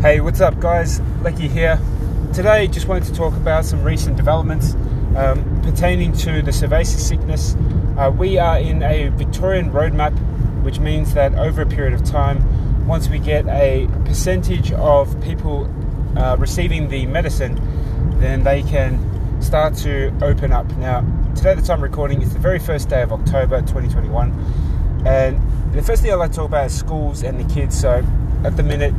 Hey, what's up, guys? Lecky here. Today, just wanted to talk about some recent developments um, pertaining to the cerveza sickness. Uh, we are in a Victorian roadmap, which means that over a period of time, once we get a percentage of people uh, receiving the medicine, then they can start to open up. Now, today, the time recording is the very first day of October 2021, and the first thing I'd like to talk about is schools and the kids. So, at the minute,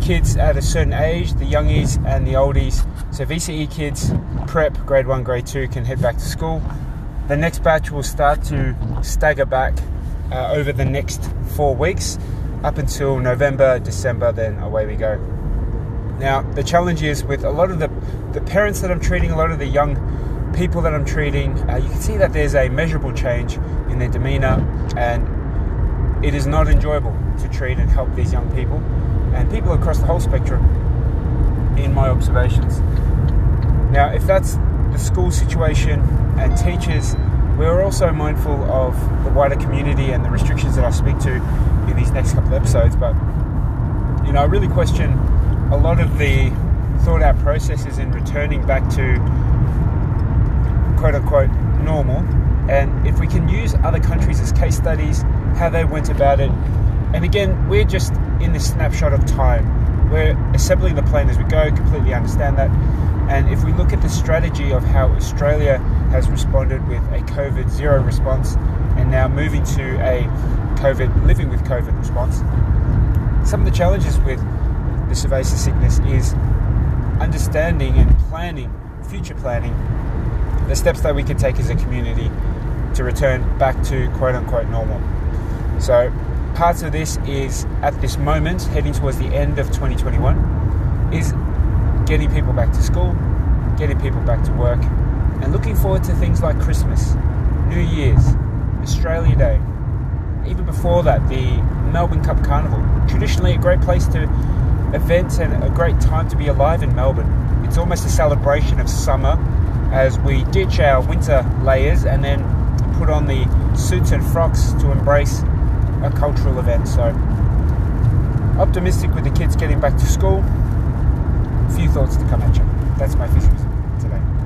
kids at a certain age, the youngies and the oldies. So VCE kids, prep, grade one, grade two, can head back to school. The next batch will start to stagger back uh, over the next four weeks up until November, December, then away we go. Now, the challenge is with a lot of the, the parents that I'm treating, a lot of the young people that I'm treating, uh, you can see that there's a measurable change in their demeanor, and it is not enjoyable to treat and help these young people and people across the whole spectrum in my observations. Now, if that's the school situation and teachers, we're also mindful of the wider community and the restrictions that I speak to in these next couple of episodes. But, you know, I really question a lot of the thought out processes in returning back to quote unquote normal. And if we can use other countries as case studies, how they went about it. And again, we're just in this snapshot of time. We're assembling the plane as we go, completely understand that. And if we look at the strategy of how Australia has responded with a COVID zero response and now moving to a COVID, living with COVID response, some of the challenges with the cerveza sickness is understanding and planning, future planning, the steps that we can take as a community to return back to quote unquote normal. So, parts of this is at this moment, heading towards the end of 2021, is getting people back to school, getting people back to work, and looking forward to things like Christmas, New Year's, Australia Day. Even before that, the Melbourne Cup Carnival. Traditionally, a great place to event and a great time to be alive in Melbourne. It's almost a celebration of summer as we ditch our winter layers and then put on the suits and frocks to embrace a cultural event. So, optimistic with the kids getting back to school. A few thoughts to come at you. That's my physics.